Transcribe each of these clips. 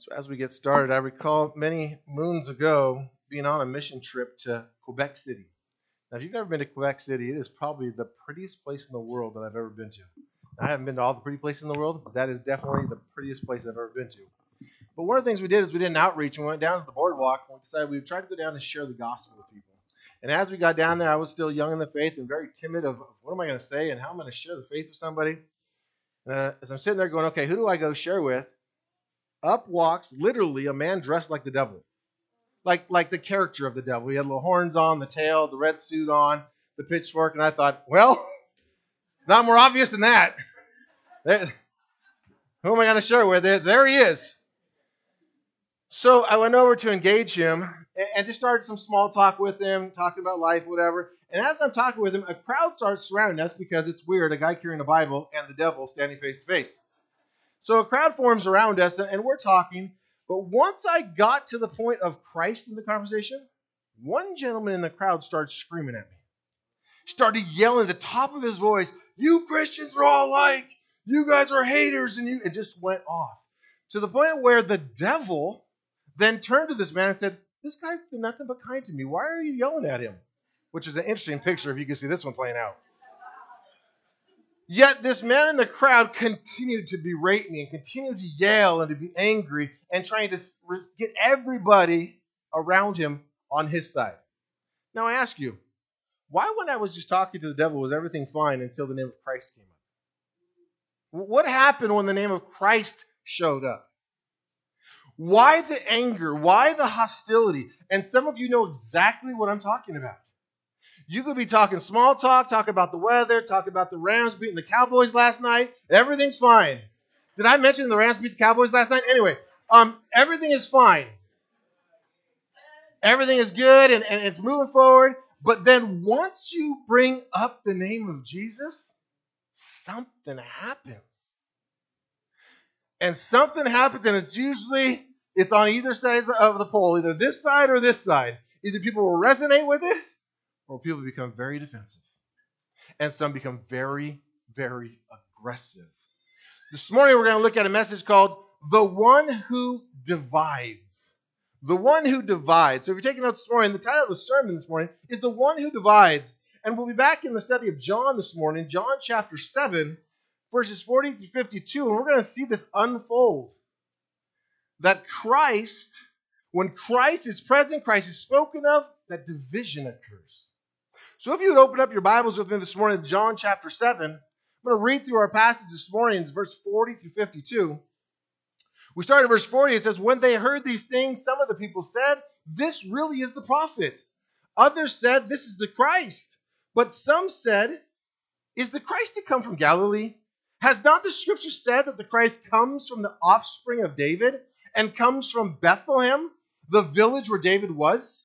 So, as we get started, I recall many moons ago being on a mission trip to Quebec City. Now, if you've never been to Quebec City, it is probably the prettiest place in the world that I've ever been to. I haven't been to all the pretty places in the world, but that is definitely the prettiest place I've ever been to. But one of the things we did is we did an outreach and we went down to the boardwalk and we decided we would try to go down and share the gospel with people. And as we got down there, I was still young in the faith and very timid of what am I going to say and how am I going to share the faith with somebody. And uh, as I'm sitting there going, okay, who do I go share with? Up walks literally a man dressed like the devil. Like like the character of the devil. He had little horns on, the tail, the red suit on, the pitchfork, and I thought, well, it's not more obvious than that. There, who am I going to share with? There, there he is. So I went over to engage him and just started some small talk with him, talking about life, whatever. And as I'm talking with him, a crowd starts surrounding us because it's weird, a guy carrying a Bible and the devil standing face to face. So a crowd forms around us, and we're talking. But once I got to the point of Christ in the conversation, one gentleman in the crowd started screaming at me. Started yelling at the top of his voice, You Christians are all alike. You guys are haters. And you it just went off. To the point where the devil then turned to this man and said, This guy's been nothing but kind to me. Why are you yelling at him? Which is an interesting picture if you can see this one playing out. Yet this man in the crowd continued to berate me and continued to yell and to be angry and trying to get everybody around him on his side. Now I ask you, why when I was just talking to the devil was everything fine until the name of Christ came up? What happened when the name of Christ showed up? Why the anger? Why the hostility? And some of you know exactly what I'm talking about. You could be talking small talk, talk about the weather, talk about the Rams beating the Cowboys last night. Everything's fine. Did I mention the Rams beat the Cowboys last night? Anyway, um, everything is fine. Everything is good and, and it's moving forward. But then once you bring up the name of Jesus, something happens. And something happens, and it's usually it's on either side of the pole, either this side or this side. Either people will resonate with it or people become very defensive. And some become very, very aggressive. This morning we're going to look at a message called The One Who Divides. The One Who Divides. So if you're taking notes this morning, the title of the sermon this morning is The One Who Divides. And we'll be back in the study of John this morning, John chapter 7, verses 40 through 52. And we're going to see this unfold. That Christ, when Christ is present, Christ is spoken of, that division occurs. So if you would open up your Bibles with me this morning, John chapter 7, I'm going to read through our passage this morning, it's verse 40 through 52. We start at verse 40. It says, When they heard these things, some of the people said, This really is the prophet. Others said, This is the Christ. But some said, Is the Christ to come from Galilee? Has not the scripture said that the Christ comes from the offspring of David and comes from Bethlehem, the village where David was?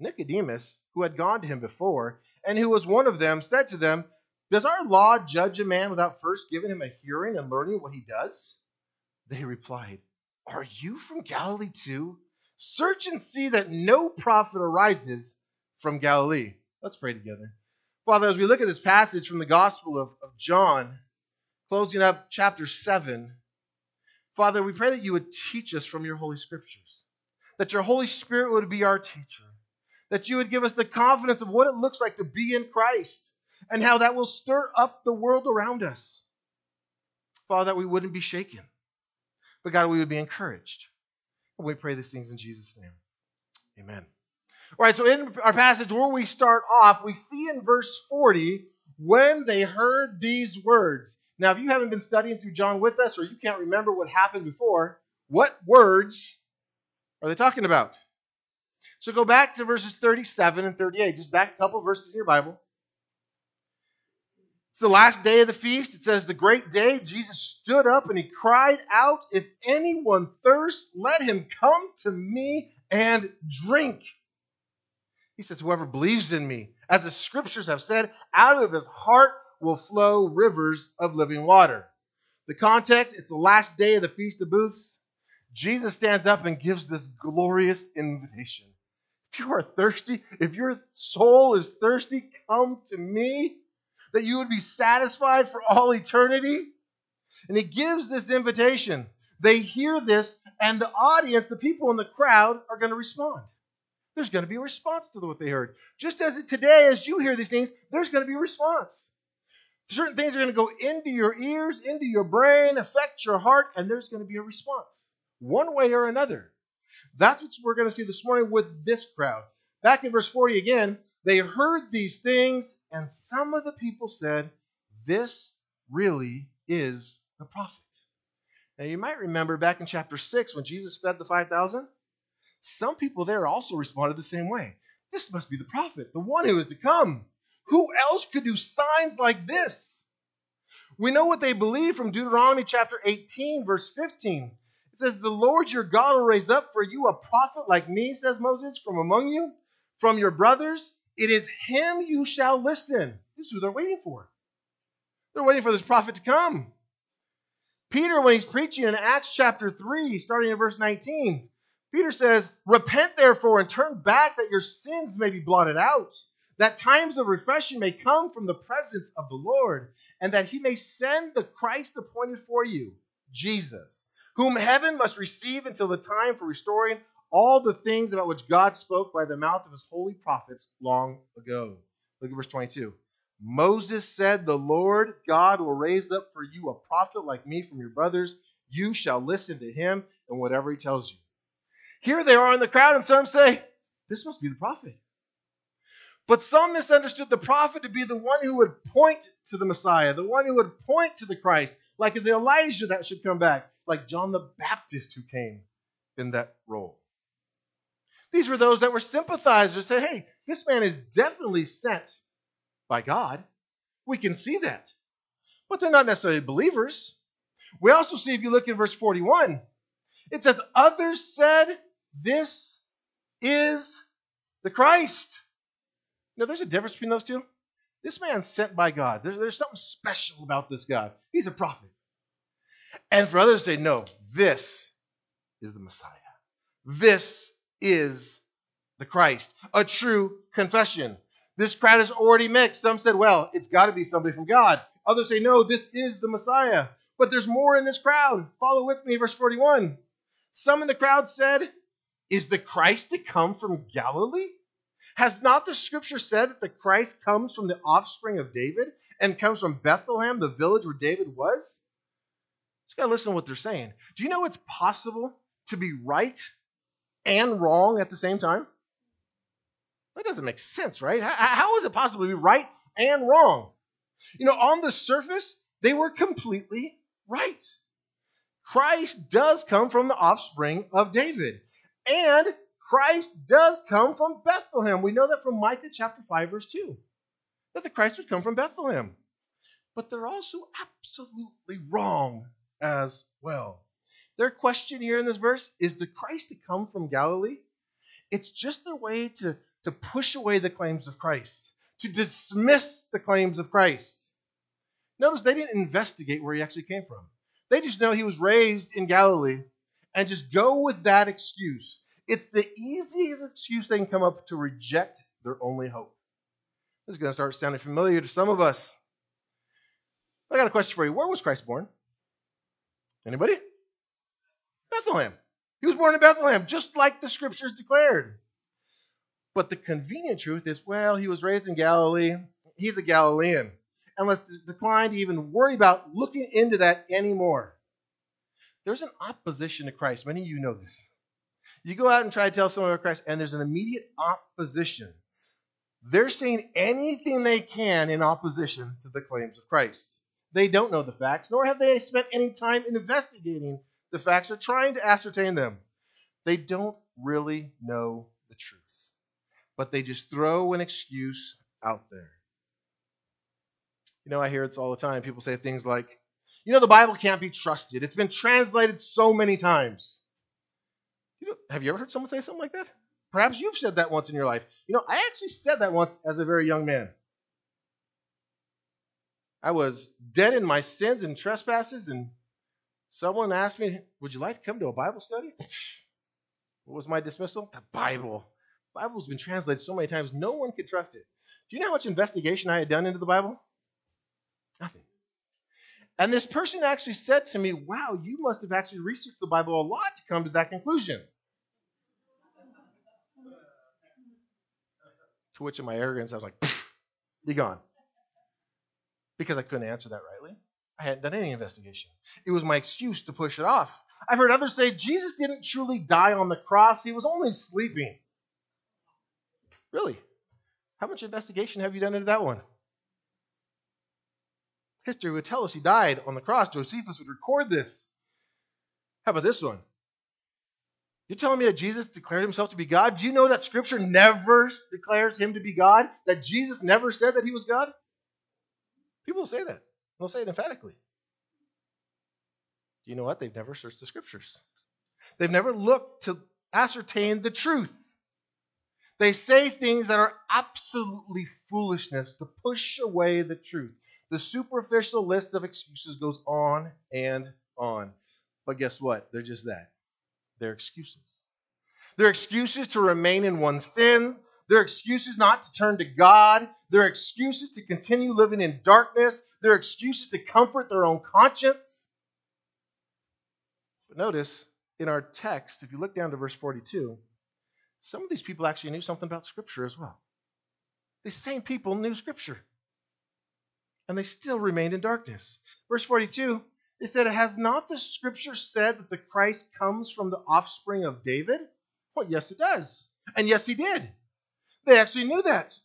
Nicodemus, who had gone to him before, and who was one of them, said to them, Does our law judge a man without first giving him a hearing and learning what he does? They replied, Are you from Galilee too? Search and see that no prophet arises from Galilee. Let's pray together. Father, as we look at this passage from the Gospel of, of John, closing up chapter 7, Father, we pray that you would teach us from your Holy Scriptures, that your Holy Spirit would be our teacher that you would give us the confidence of what it looks like to be in Christ and how that will stir up the world around us. Father, that we wouldn't be shaken, but God, we would be encouraged. And we pray these things in Jesus' name. Amen. All right, so in our passage where we start off, we see in verse 40 when they heard these words. Now, if you haven't been studying through John with us or you can't remember what happened before, what words are they talking about? So go back to verses 37 and 38. Just back a couple verses in your Bible. It's the last day of the feast. It says, The great day, Jesus stood up and he cried out, If anyone thirsts, let him come to me and drink. He says, Whoever believes in me, as the scriptures have said, out of his heart will flow rivers of living water. The context, it's the last day of the Feast of Booths. Jesus stands up and gives this glorious invitation. If you are thirsty, if your soul is thirsty, come to me, that you would be satisfied for all eternity. And he gives this invitation. They hear this, and the audience, the people in the crowd, are going to respond. There's going to be a response to what they heard. Just as today, as you hear these things, there's going to be a response. Certain things are going to go into your ears, into your brain, affect your heart, and there's going to be a response, one way or another. That's what we're going to see this morning with this crowd. Back in verse 40 again, they heard these things, and some of the people said, This really is the prophet. Now, you might remember back in chapter 6 when Jesus fed the 5,000, some people there also responded the same way. This must be the prophet, the one who is to come. Who else could do signs like this? We know what they believe from Deuteronomy chapter 18, verse 15. It says, The Lord your God will raise up for you a prophet like me, says Moses, from among you, from your brothers. It is him you shall listen. This is who they're waiting for. They're waiting for this prophet to come. Peter, when he's preaching in Acts chapter 3, starting in verse 19, Peter says, Repent therefore and turn back that your sins may be blotted out that times of refreshing may come from the presence of the Lord, and that he may send the Christ appointed for you, Jesus, whom heaven must receive until the time for restoring all the things about which God spoke by the mouth of his holy prophets long ago. Look at verse 22. Moses said, The Lord God will raise up for you a prophet like me from your brothers. You shall listen to him and whatever he tells you. Here they are in the crowd, and some say, This must be the prophet. But some misunderstood the prophet to be the one who would point to the Messiah, the one who would point to the Christ, like the Elijah that should come back, like John the Baptist who came in that role. These were those that were sympathizers, said, hey, this man is definitely sent by God. We can see that. But they're not necessarily believers. We also see, if you look in verse 41, it says, Others said, This is the Christ know, there's a difference between those two. This man's sent by God. There's, there's something special about this God. He's a prophet. And for others to say, no, this is the Messiah. This is the Christ. A true confession. This crowd is already mixed. Some said, well, it's got to be somebody from God. Others say, no, this is the Messiah. But there's more in this crowd. Follow with me, verse 41. Some in the crowd said, Is the Christ to come from Galilee? Has not the scripture said that the Christ comes from the offspring of David and comes from Bethlehem, the village where David was? Gotta listen to what they're saying. Do you know it's possible to be right and wrong at the same time? That doesn't make sense, right? How is it possible to be right and wrong? You know, on the surface, they were completely right. Christ does come from the offspring of David. And Christ does come from Bethlehem. We know that from Micah chapter 5, verse 2, that the Christ would come from Bethlehem. But they're also absolutely wrong as well. Their question here in this verse is the Christ to come from Galilee? It's just their way to, to push away the claims of Christ, to dismiss the claims of Christ. Notice they didn't investigate where he actually came from. They just know he was raised in Galilee and just go with that excuse. It's the easiest excuse they can come up to reject their only hope. This is going to start sounding familiar to some of us. I got a question for you. Where was Christ born? Anybody? Bethlehem. He was born in Bethlehem, just like the scriptures declared. But the convenient truth is, well, he was raised in Galilee. He's a Galilean. And let's decline to even worry about looking into that anymore. There's an opposition to Christ. Many of you know this. You go out and try to tell someone about Christ, and there's an immediate opposition. They're saying anything they can in opposition to the claims of Christ. They don't know the facts, nor have they spent any time investigating the facts or trying to ascertain them. They don't really know the truth, but they just throw an excuse out there. You know, I hear it all the time. People say things like, you know, the Bible can't be trusted. It's been translated so many times. You know, have you ever heard someone say something like that? Perhaps you've said that once in your life. You know, I actually said that once as a very young man. I was dead in my sins and trespasses, and someone asked me, Would you like to come to a Bible study? What was my dismissal? The Bible. The Bible's been translated so many times, no one could trust it. Do you know how much investigation I had done into the Bible? Nothing. And this person actually said to me, Wow, you must have actually researched the Bible a lot to come to that conclusion. to which, in my arrogance, I was like, Be gone. Because I couldn't answer that rightly. I hadn't done any investigation. It was my excuse to push it off. I've heard others say Jesus didn't truly die on the cross, he was only sleeping. Really? How much investigation have you done into that one? History would tell us he died on the cross. Josephus would record this. How about this one? You're telling me that Jesus declared himself to be God? Do you know that Scripture never declares him to be God? That Jesus never said that he was God? People will say that. They'll say it emphatically. Do you know what? They've never searched the Scriptures. They've never looked to ascertain the truth. They say things that are absolutely foolishness to push away the truth. The superficial list of excuses goes on and on. But guess what? They're just that. They're excuses. They're excuses to remain in one's sins. They're excuses not to turn to God. They're excuses to continue living in darkness. They're excuses to comfort their own conscience. But notice in our text, if you look down to verse 42, some of these people actually knew something about Scripture as well. These same people knew Scripture. And they still remained in darkness. Verse 42, they said, Has not the Scripture said that the Christ comes from the offspring of David? Well, yes, it does. And yes, he did. They actually knew that.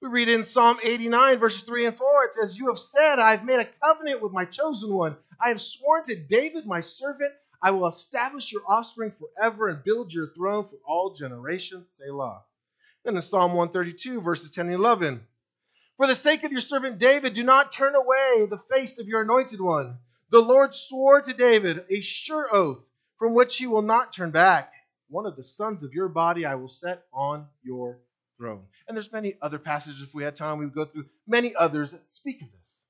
We read in Psalm 89, verses 3 and 4, it says, You have said, I have made a covenant with my chosen one. I have sworn to David, my servant, I will establish your offspring forever and build your throne for all generations. Selah. Then in Psalm 132, verses 10 and 11, For the sake of your servant David, do not turn away the face of your anointed one. The Lord swore to David a sure oath from which he will not turn back. One of the sons of your body I will set on your throne. And there's many other passages. If we had time, we would go through many others that speak of this.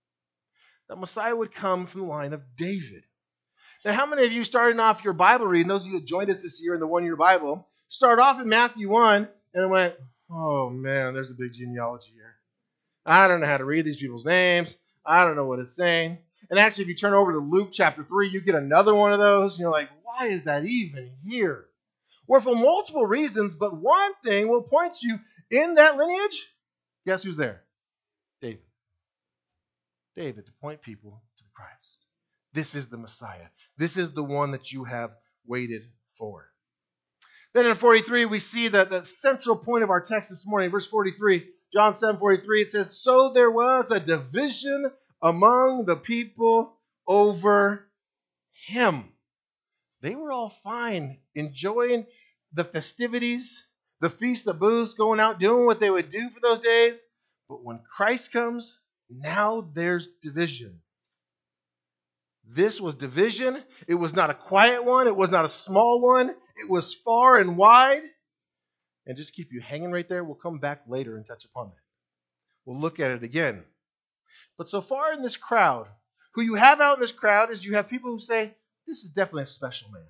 That Messiah would come from the line of David. Now, how many of you starting off your Bible reading, those of you who joined us this year in the one year Bible, start off in Matthew 1 and went, oh man, there's a big genealogy here. I don't know how to read these people's names. I don't know what it's saying. And actually, if you turn over to Luke chapter 3, you get another one of those. And you're like, why is that even here? Or for multiple reasons, but one thing will point you in that lineage. Guess who's there? David. David to point people to Christ. This is the Messiah. This is the one that you have waited for. Then in 43, we see that the central point of our text this morning, verse 43, John 7 43, it says, So there was a division among the people over him. They were all fine, enjoying the festivities, the feast the booths, going out doing what they would do for those days. But when Christ comes, now there's division. This was division. It was not a quiet one. It was not a small one. It was far and wide. And just keep you hanging right there. We'll come back later and touch upon that. We'll look at it again. But so far in this crowd, who you have out in this crowd is you have people who say, This is definitely a special man.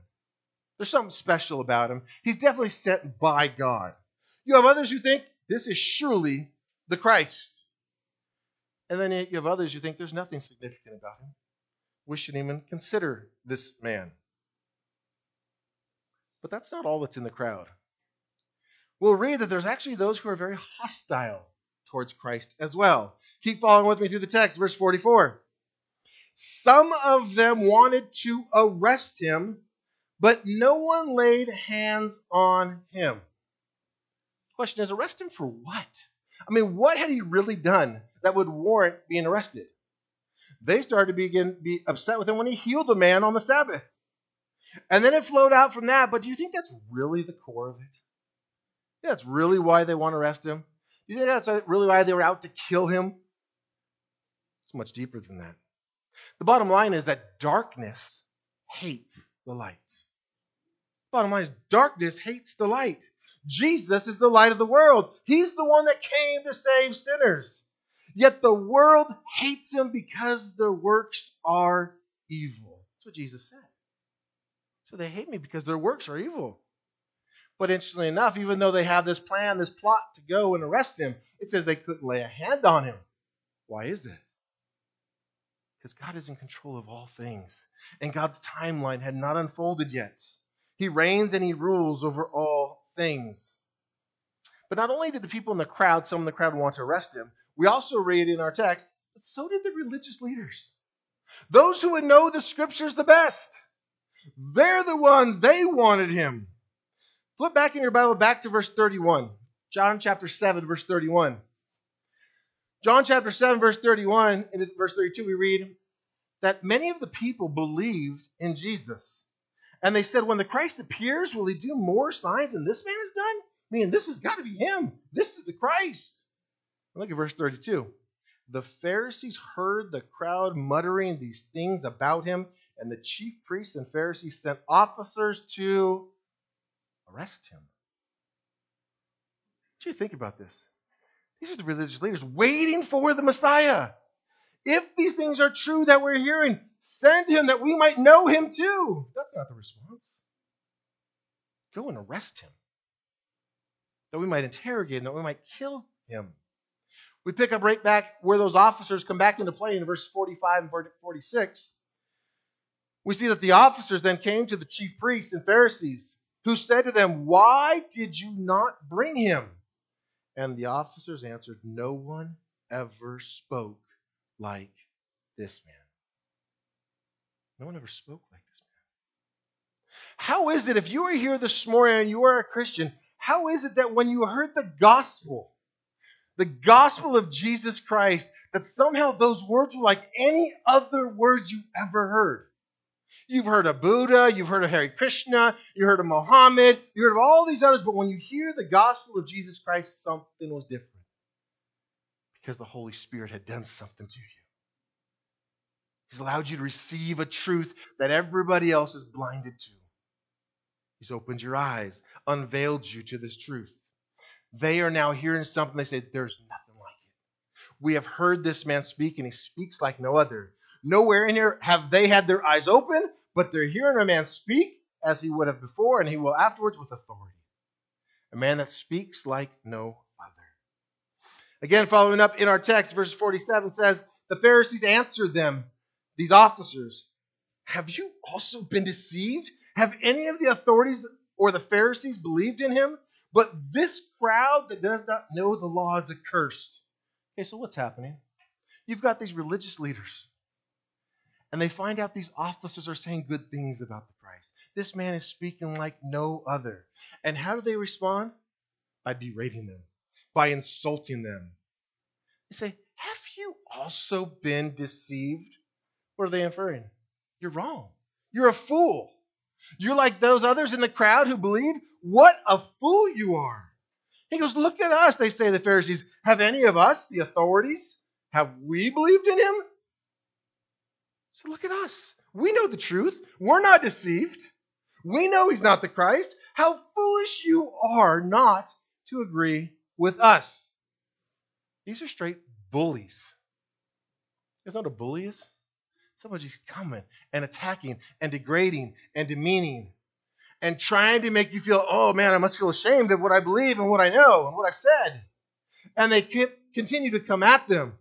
There's something special about him. He's definitely sent by God. You have others who think, This is surely the Christ. And then you have others who think there's nothing significant about him we shouldn't even consider this man. But that's not all that's in the crowd. We'll read that there's actually those who are very hostile towards Christ as well. Keep following with me through the text, verse 44. Some of them wanted to arrest him, but no one laid hands on him. Question is, arrest him for what? I mean, what had he really done that would warrant being arrested? they started to begin be upset with him when he healed a man on the Sabbath. And then it flowed out from that. But do you think that's really the core of it? That's really why they want to arrest him? Do you think that's really why they were out to kill him? It's much deeper than that. The bottom line is that darkness hates the light. Bottom line is darkness hates the light. Jesus is the light of the world. He's the one that came to save sinners. Yet the world hates him because their works are evil. That's what Jesus said. So they hate me because their works are evil. But interestingly enough, even though they have this plan, this plot to go and arrest him, it says they couldn't lay a hand on him. Why is that? Because God is in control of all things, and God's timeline had not unfolded yet. He reigns and he rules over all things. But not only did the people in the crowd, some in the crowd want to arrest him, we also read in our text, but so did the religious leaders. Those who would know the scriptures the best. They're the ones, they wanted him. Flip back in your Bible back to verse 31. John chapter 7, verse 31. John chapter 7, verse 31, and verse 32, we read that many of the people believed in Jesus. And they said, when the Christ appears, will he do more signs than this man has done? I mean, this has got to be him. This is the Christ. Look at verse 32. The Pharisees heard the crowd muttering these things about him, and the chief priests and Pharisees sent officers to arrest him. What do you think about this? These are the religious leaders waiting for the Messiah. If these things are true that we're hearing, send him that we might know him too. That's not the response. Go and arrest him. That we might interrogate him, that we might kill him. We pick up right back where those officers come back into play in verse 45 and 46. We see that the officers then came to the chief priests and Pharisees, who said to them, Why did you not bring him? And the officers answered, No one ever spoke like this man. No one ever spoke like this man. How is it, if you are here this morning and you are a Christian, how is it that when you heard the gospel, the gospel of Jesus Christ, that somehow those words were like any other words you ever heard? You've heard of Buddha, you've heard of Hare Krishna, you heard of Muhammad, you heard of all these others, but when you hear the gospel of Jesus Christ, something was different. Because the Holy Spirit had done something to you. He's allowed you to receive a truth that everybody else is blinded to. He's opened your eyes, unveiled you to this truth. They are now hearing something. They say, There's nothing like it. We have heard this man speak, and he speaks like no other. Nowhere in here have they had their eyes open, but they're hearing a man speak as he would have before, and he will afterwards with authority. A man that speaks like no other. Again, following up in our text, verse 47 says, The Pharisees answered them, these officers, Have you also been deceived? Have any of the authorities or the Pharisees believed in him? But this crowd that does not know the law is accursed. Okay, so what's happening? You've got these religious leaders and they find out these officers are saying good things about the Christ. This man is speaking like no other. And how do they respond? By berating them, by insulting them. They say, Have you also been deceived? What are they inferring? You're wrong. You're a fool. You're like those others in the crowd who believe. What a fool you are. He goes, Look at us, they say, the Pharisees. Have any of us, the authorities, have we believed in him? So look at us. We know the truth. We're not deceived. We know he's not the Christ. How foolish you are not to agree with us. These are straight bullies. It's not a bully is? Somebody's coming and attacking and degrading and demeaning and trying to make you feel, oh man, I must feel ashamed of what I believe and what I know and what I've said. And they continue to come at them.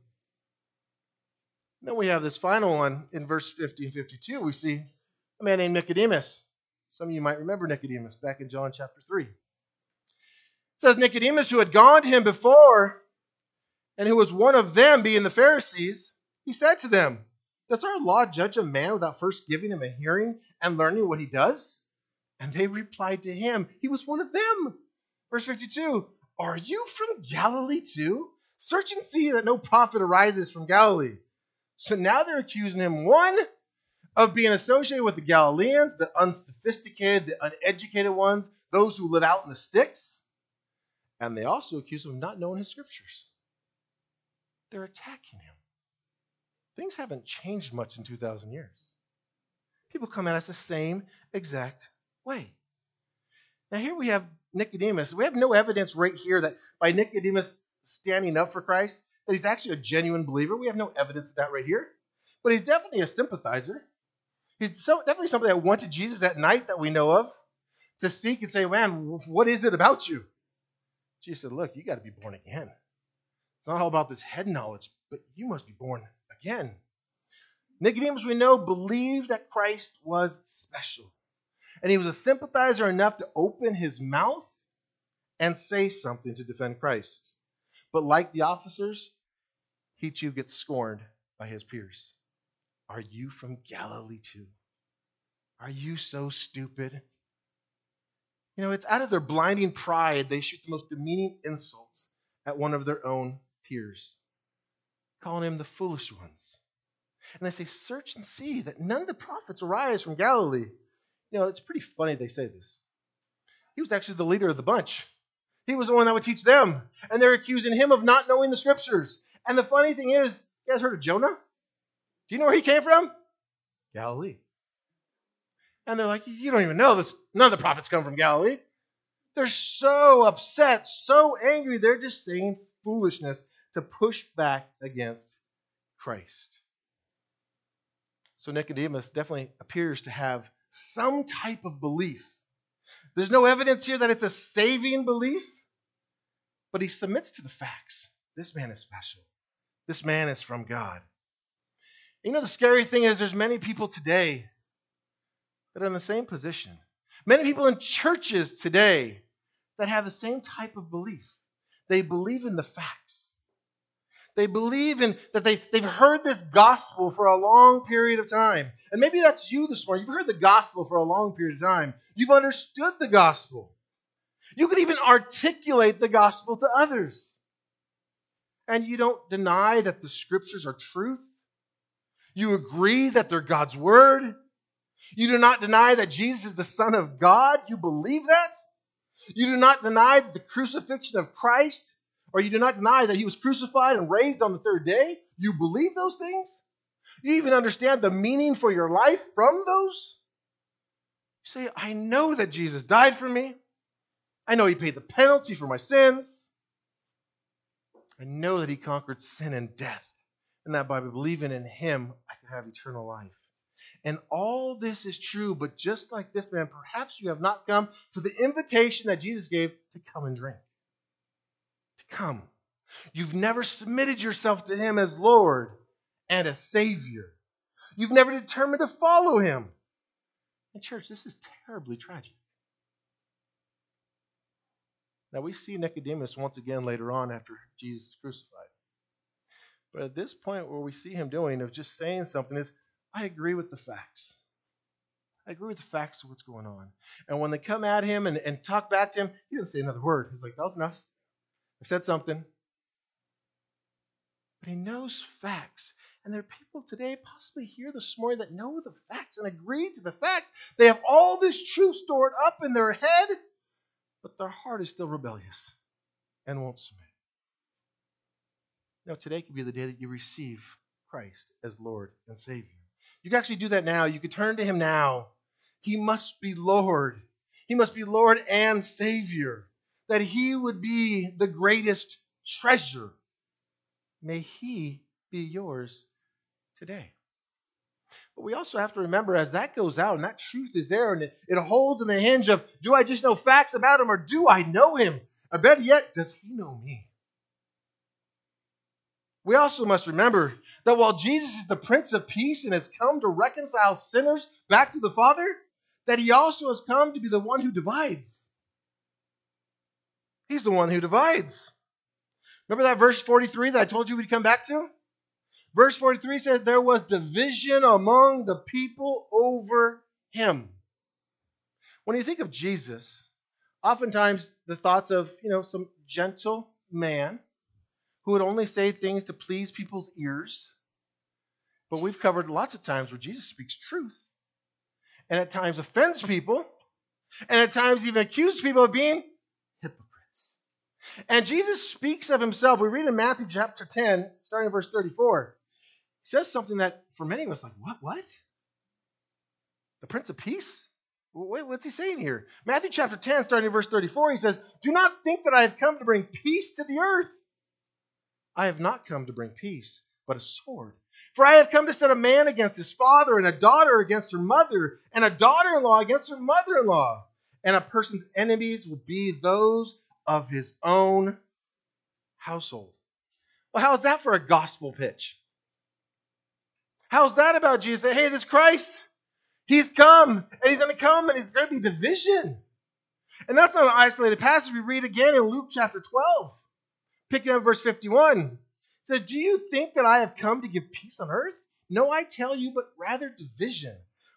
Then we have this final one in verse 50 and 52. We see a man named Nicodemus. Some of you might remember Nicodemus back in John chapter 3. It says Nicodemus, who had gone to him before, and who was one of them, being the Pharisees, he said to them, Does our law judge a man without first giving him a hearing and learning what he does? And they replied to him, He was one of them. Verse 52 Are you from Galilee too? Search and see that no prophet arises from Galilee. So now they're accusing him, one, of being associated with the Galileans, the unsophisticated, the uneducated ones, those who live out in the sticks. And they also accuse him of not knowing his scriptures. They're attacking him. things haven't changed much in 2,000 years. People come at us the same exact way. Now, here we have Nicodemus. We have no evidence right here that by Nicodemus standing up for Christ, that he's actually a genuine believer. We have no evidence of that right here. But he's definitely a sympathizer. He's so, definitely somebody that went to Jesus at night that we know of to seek and say, Man, what is it about you? Jesus said, Look, you got to be born again. It's not all about this head knowledge, but you must be born again. Nicodemus, we know, believed that Christ was special. And he was a sympathizer enough to open his mouth and say something to defend Christ. But like the officers, he too gets scorned by his peers. Are you from Galilee too? Are you so stupid? You know, it's out of their blinding pride they shoot the most demeaning insults at one of their own peers, calling him the foolish ones. And they say, Search and see that none of the prophets arise from Galilee. You know, it's pretty funny they say this. He was actually the leader of the bunch. He was the one that would teach them. And they're accusing him of not knowing the scriptures. And the funny thing is, you guys heard of Jonah? Do you know where he came from? Galilee. And they're like, You don't even know this. None of the prophets come from Galilee. They're so upset, so angry. They're just saying foolishness to push back against Christ. So Nicodemus definitely appears to have some type of belief. There's no evidence here that it's a saving belief, but he submits to the facts. This man is special. This man is from God. You know, the scary thing is there's many people today that are in the same position. Many people in churches today that have the same type of belief. They believe in the facts. They believe in that they, they've heard this gospel for a long period of time. And maybe that's you this morning. You've heard the gospel for a long period of time. You've understood the gospel. You could even articulate the gospel to others. And you don't deny that the scriptures are truth. You agree that they're God's word. You do not deny that Jesus is the Son of God. You believe that. You do not deny the crucifixion of Christ or you do not deny that he was crucified and raised on the third day, you believe those things? You even understand the meaning for your life from those? You say, I know that Jesus died for me. I know he paid the penalty for my sins. I know that he conquered sin and death, and that by believing in him, I can have eternal life. And all this is true, but just like this man, perhaps you have not come to the invitation that Jesus gave to come and drink come. You've never submitted yourself to Him as Lord and as Savior. You've never determined to follow Him. And, church, this is terribly tragic. Now, we see Nicodemus once again later on after Jesus is crucified. But at this point, where we see him doing of just saying something is, I agree with the facts. I agree with the facts of what's going on. And when they come at him and, and talk back to him, he doesn't say another word. He's like, that was enough. I said something. But he knows facts. And there are people today, possibly here this morning, that know the facts and agree to the facts. They have all this truth stored up in their head, but their heart is still rebellious and won't submit. Now, today could be the day that you receive Christ as Lord and Savior. You can actually do that now. You can turn to Him now. He must be Lord. He must be Lord and Savior that he would be the greatest treasure. May he be yours today. But we also have to remember as that goes out and that truth is there and it, it holds in the hinge of do I just know facts about him or do I know him? Or better yet, does he know me? We also must remember that while Jesus is the Prince of Peace and has come to reconcile sinners back to the Father, that he also has come to be the one who divides. He's the one who divides. Remember that verse 43 that I told you we'd come back to? Verse 43 says there was division among the people over him. When you think of Jesus, oftentimes the thoughts of, you know, some gentle man who would only say things to please people's ears. But we've covered lots of times where Jesus speaks truth and at times offends people and at times even accuses people of being and Jesus speaks of himself. We read in Matthew chapter 10, starting in verse 34. He says something that for many of us, like, what, what? The Prince of Peace? What's he saying here? Matthew chapter 10, starting in verse 34, he says, Do not think that I have come to bring peace to the earth. I have not come to bring peace, but a sword. For I have come to set a man against his father, and a daughter against her mother, and a daughter in law against her mother in law. And a person's enemies will be those of his own household. Well, how is that for a gospel pitch? How's that about Jesus? Hey, this Christ, he's come, and he's going to come, and it's going to be division. And that's not an isolated passage. We read again in Luke chapter 12, picking up verse 51 says, Do you think that I have come to give peace on earth? No, I tell you, but rather division.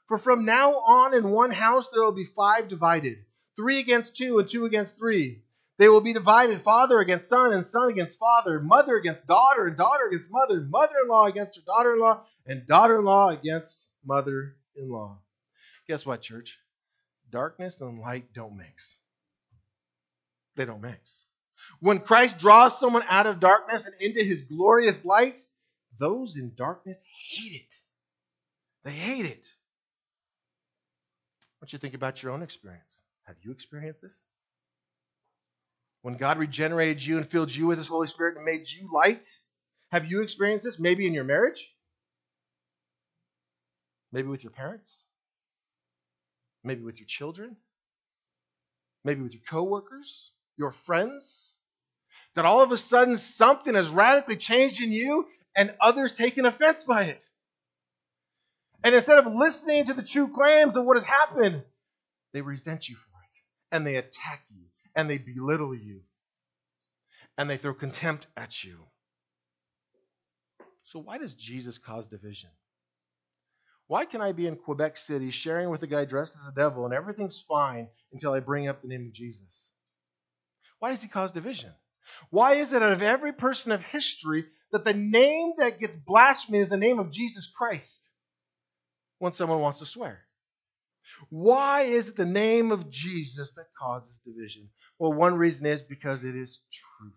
For from now on in one house there will be five divided three against two, and two against three. They will be divided father against son, and son against father, mother against daughter, and daughter against mother, mother in law against her daughter in law, and daughter in law against mother in law. Guess what, church? Darkness and light don't mix. They don't mix. When Christ draws someone out of darkness and into his glorious light, those in darkness hate it. They hate it. I want you to think about your own experience. Have you experienced this? When God regenerated you and filled you with His Holy Spirit and made you light, have you experienced this? Maybe in your marriage? Maybe with your parents? Maybe with your children? Maybe with your coworkers? Your friends? that all of a sudden something has radically changed in you and others taking offense by it. And instead of listening to the true claims of what has happened, they resent you for it and they attack you and they belittle you and they throw contempt at you. So, why does Jesus cause division? Why can I be in Quebec City sharing with a guy dressed as a devil and everything's fine until I bring up the name of Jesus? Why does he cause division? Why is it out of every person of history that the name that gets blasphemed is the name of Jesus Christ when someone wants to swear? Why is it the name of Jesus that causes division? Well, one reason is because it is truth.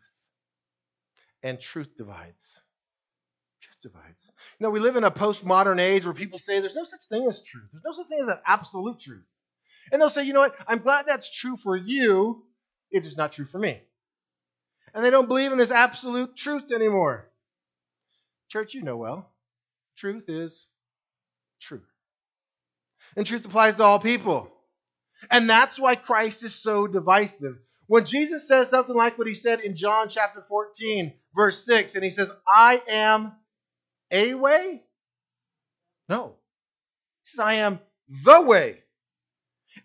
And truth divides. Truth divides. You know, we live in a postmodern age where people say there's no such thing as truth. There's no such thing as an absolute truth. And they'll say, you know what? I'm glad that's true for you. It's just not true for me and they don't believe in this absolute truth anymore. Church, you know well, truth is truth. And truth applies to all people. And that's why Christ is so divisive. When Jesus says something like what he said in John chapter 14, verse 6, and he says, I am a way? No. He says, I am the way.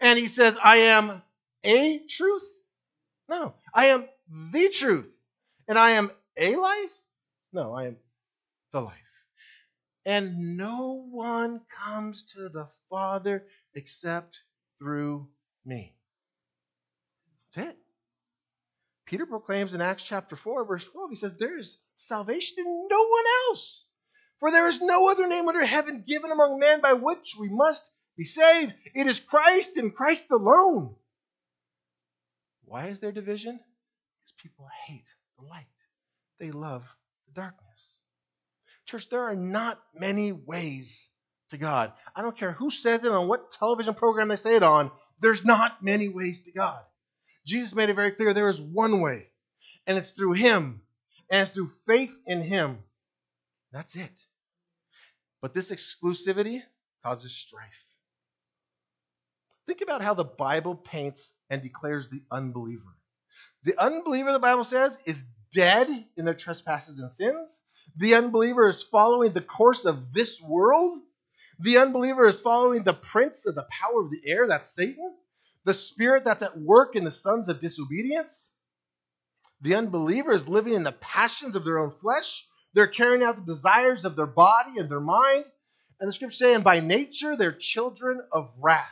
And he says, I am a truth? No. I am the truth. And I am a life? No, I am the life. And no one comes to the Father except through me. That's it. Peter proclaims in Acts chapter 4, verse 12, he says, There is salvation in no one else. For there is no other name under heaven given among men by which we must be saved. It is Christ and Christ alone. Why is there division? Because people hate the light, they love the darkness. Church, there are not many ways to God. I don't care who says it on what television program they say it on, there's not many ways to God. Jesus made it very clear there is one way, and it's through Him, and it's through faith in Him. That's it. But this exclusivity causes strife. Think about how the Bible paints and declares the unbeliever. The unbeliever, the Bible says, is dead in their trespasses and sins. The unbeliever is following the course of this world. The unbeliever is following the prince of the power of the air, that's Satan, the spirit that's at work in the sons of disobedience. The unbeliever is living in the passions of their own flesh. They're carrying out the desires of their body and their mind. And the scripture saying, by nature, they're children of wrath.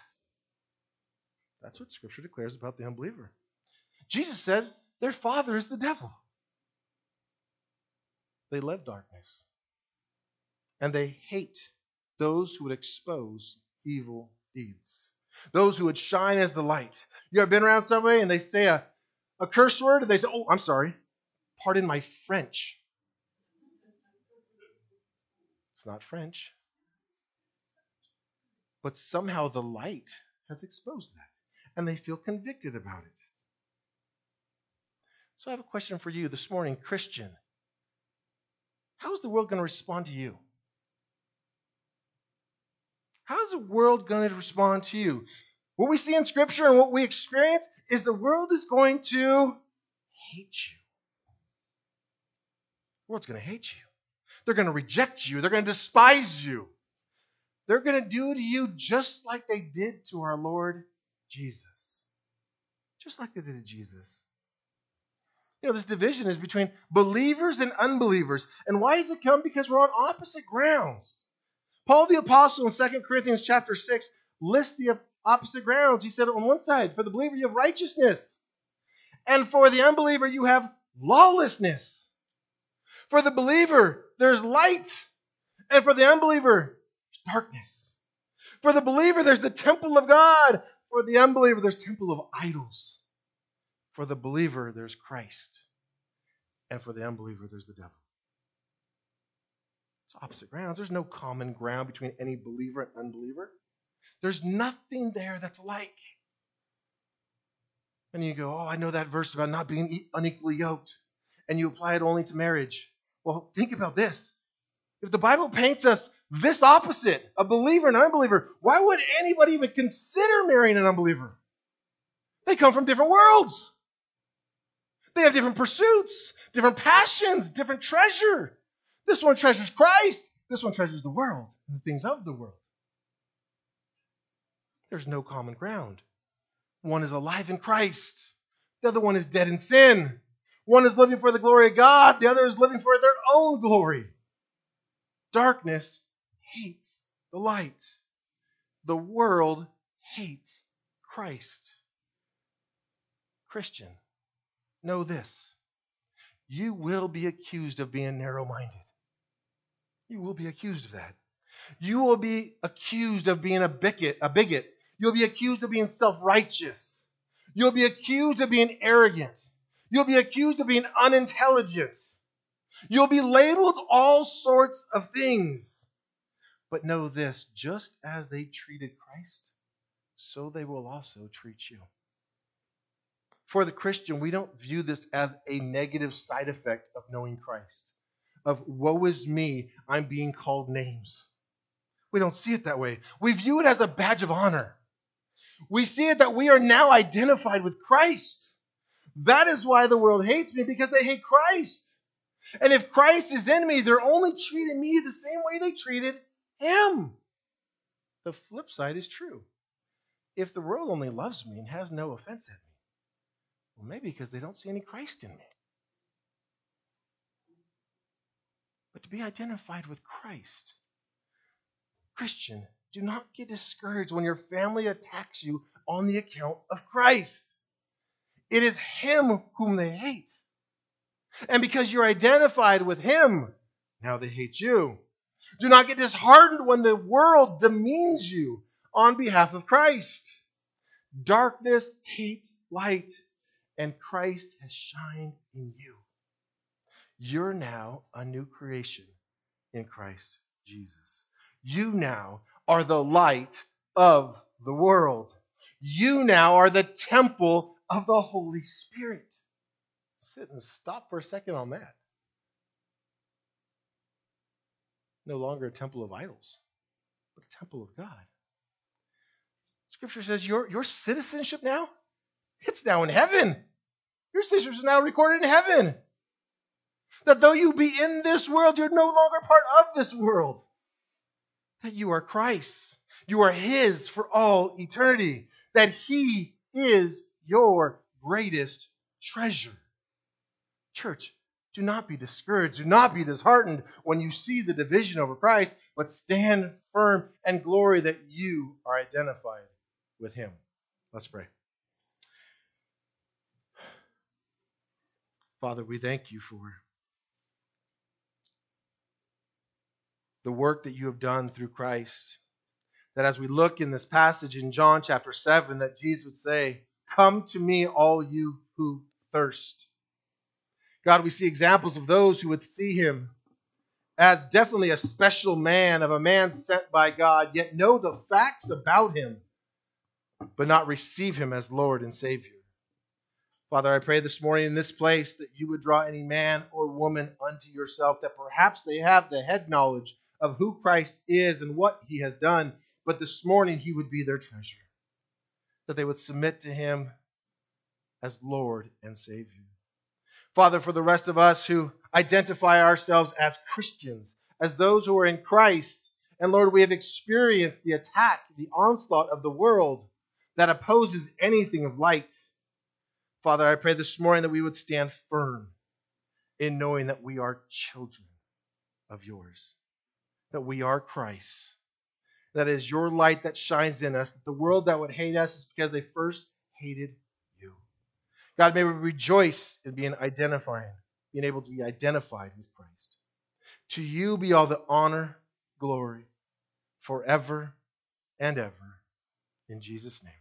That's what scripture declares about the unbeliever. Jesus said their father is the devil. They love darkness. And they hate those who would expose evil deeds, those who would shine as the light. You ever been around somebody and they say a, a curse word and they say, Oh, I'm sorry, pardon my French. It's not French. But somehow the light has exposed that, and they feel convicted about it. So I have a question for you this morning, Christian. How is the world going to respond to you? How is the world going to respond to you? What we see in Scripture and what we experience is the world is going to hate you. The world's going to hate you. They're going to reject you. They're going to despise you. They're going to do to you just like they did to our Lord Jesus. Just like they did to Jesus. You know, this division is between believers and unbelievers. And why does it come? Because we're on opposite grounds. Paul the Apostle in 2 Corinthians chapter 6 lists the opposite grounds. He said on one side, for the believer you have righteousness, and for the unbeliever you have lawlessness. For the believer, there's light, and for the unbeliever, darkness. For the believer, there's the temple of God. For the unbeliever, there's temple of idols. For the believer, there's Christ. And for the unbeliever, there's the devil. It's opposite grounds. There's no common ground between any believer and unbeliever. There's nothing there that's alike. And you go, Oh, I know that verse about not being unequally yoked. And you apply it only to marriage. Well, think about this. If the Bible paints us this opposite, a believer and an unbeliever, why would anybody even consider marrying an unbeliever? They come from different worlds. They have different pursuits, different passions, different treasure. This one treasures Christ. This one treasures the world and the things of the world. There's no common ground. One is alive in Christ, the other one is dead in sin. One is living for the glory of God, the other is living for their own glory. Darkness hates the light. The world hates Christ. Christian, know this. You will be accused of being narrow minded. You will be accused of that. You will be accused of being a bigot, a bigot. You'll be accused of being self-righteous. You'll be accused of being arrogant. You'll be accused of being unintelligent. You'll be labeled all sorts of things. But know this just as they treated Christ, so they will also treat you. For the Christian, we don't view this as a negative side effect of knowing Christ, of woe is me, I'm being called names. We don't see it that way. We view it as a badge of honor. We see it that we are now identified with Christ. That is why the world hates me, because they hate Christ. And if Christ is in me, they're only treating me the same way they treated him. The flip side is true. If the world only loves me and has no offense at me, well, maybe because they don't see any Christ in me. But to be identified with Christ, Christian, do not get discouraged when your family attacks you on the account of Christ. It is Him whom they hate. And because you're identified with Him, now they hate you. Do not get disheartened when the world demeans you on behalf of Christ. Darkness hates light, and Christ has shined in you. You're now a new creation in Christ Jesus. You now are the light of the world. You now are the temple of the Holy Spirit. Sit and stop for a second on that. No longer a temple of idols, but a temple of God. Scripture says your, your citizenship now, it's now in heaven. Your citizenship is now recorded in heaven. That though you be in this world, you're no longer part of this world. That you are Christ. You are His for all eternity. That He is your greatest treasure. Church, do not be discouraged. Do not be disheartened when you see the division over Christ, but stand firm and glory that you are identified with Him. Let's pray. Father, we thank you for the work that you have done through Christ. That as we look in this passage in John chapter 7, that Jesus would say, Come to me, all you who thirst. God, we see examples of those who would see him as definitely a special man, of a man sent by God, yet know the facts about him, but not receive him as Lord and Savior. Father, I pray this morning in this place that you would draw any man or woman unto yourself, that perhaps they have the head knowledge of who Christ is and what he has done, but this morning he would be their treasure. That they would submit to him as Lord and Savior. Father, for the rest of us who identify ourselves as Christians, as those who are in Christ, and Lord, we have experienced the attack, the onslaught of the world that opposes anything of light. Father, I pray this morning that we would stand firm in knowing that we are children of yours, that we are Christ, that is your light that shines in us, that the world that would hate us is because they first hated you. God, may we rejoice in being identifying, being able to be identified with Christ. To you be all the honor, glory, forever and ever. In Jesus' name.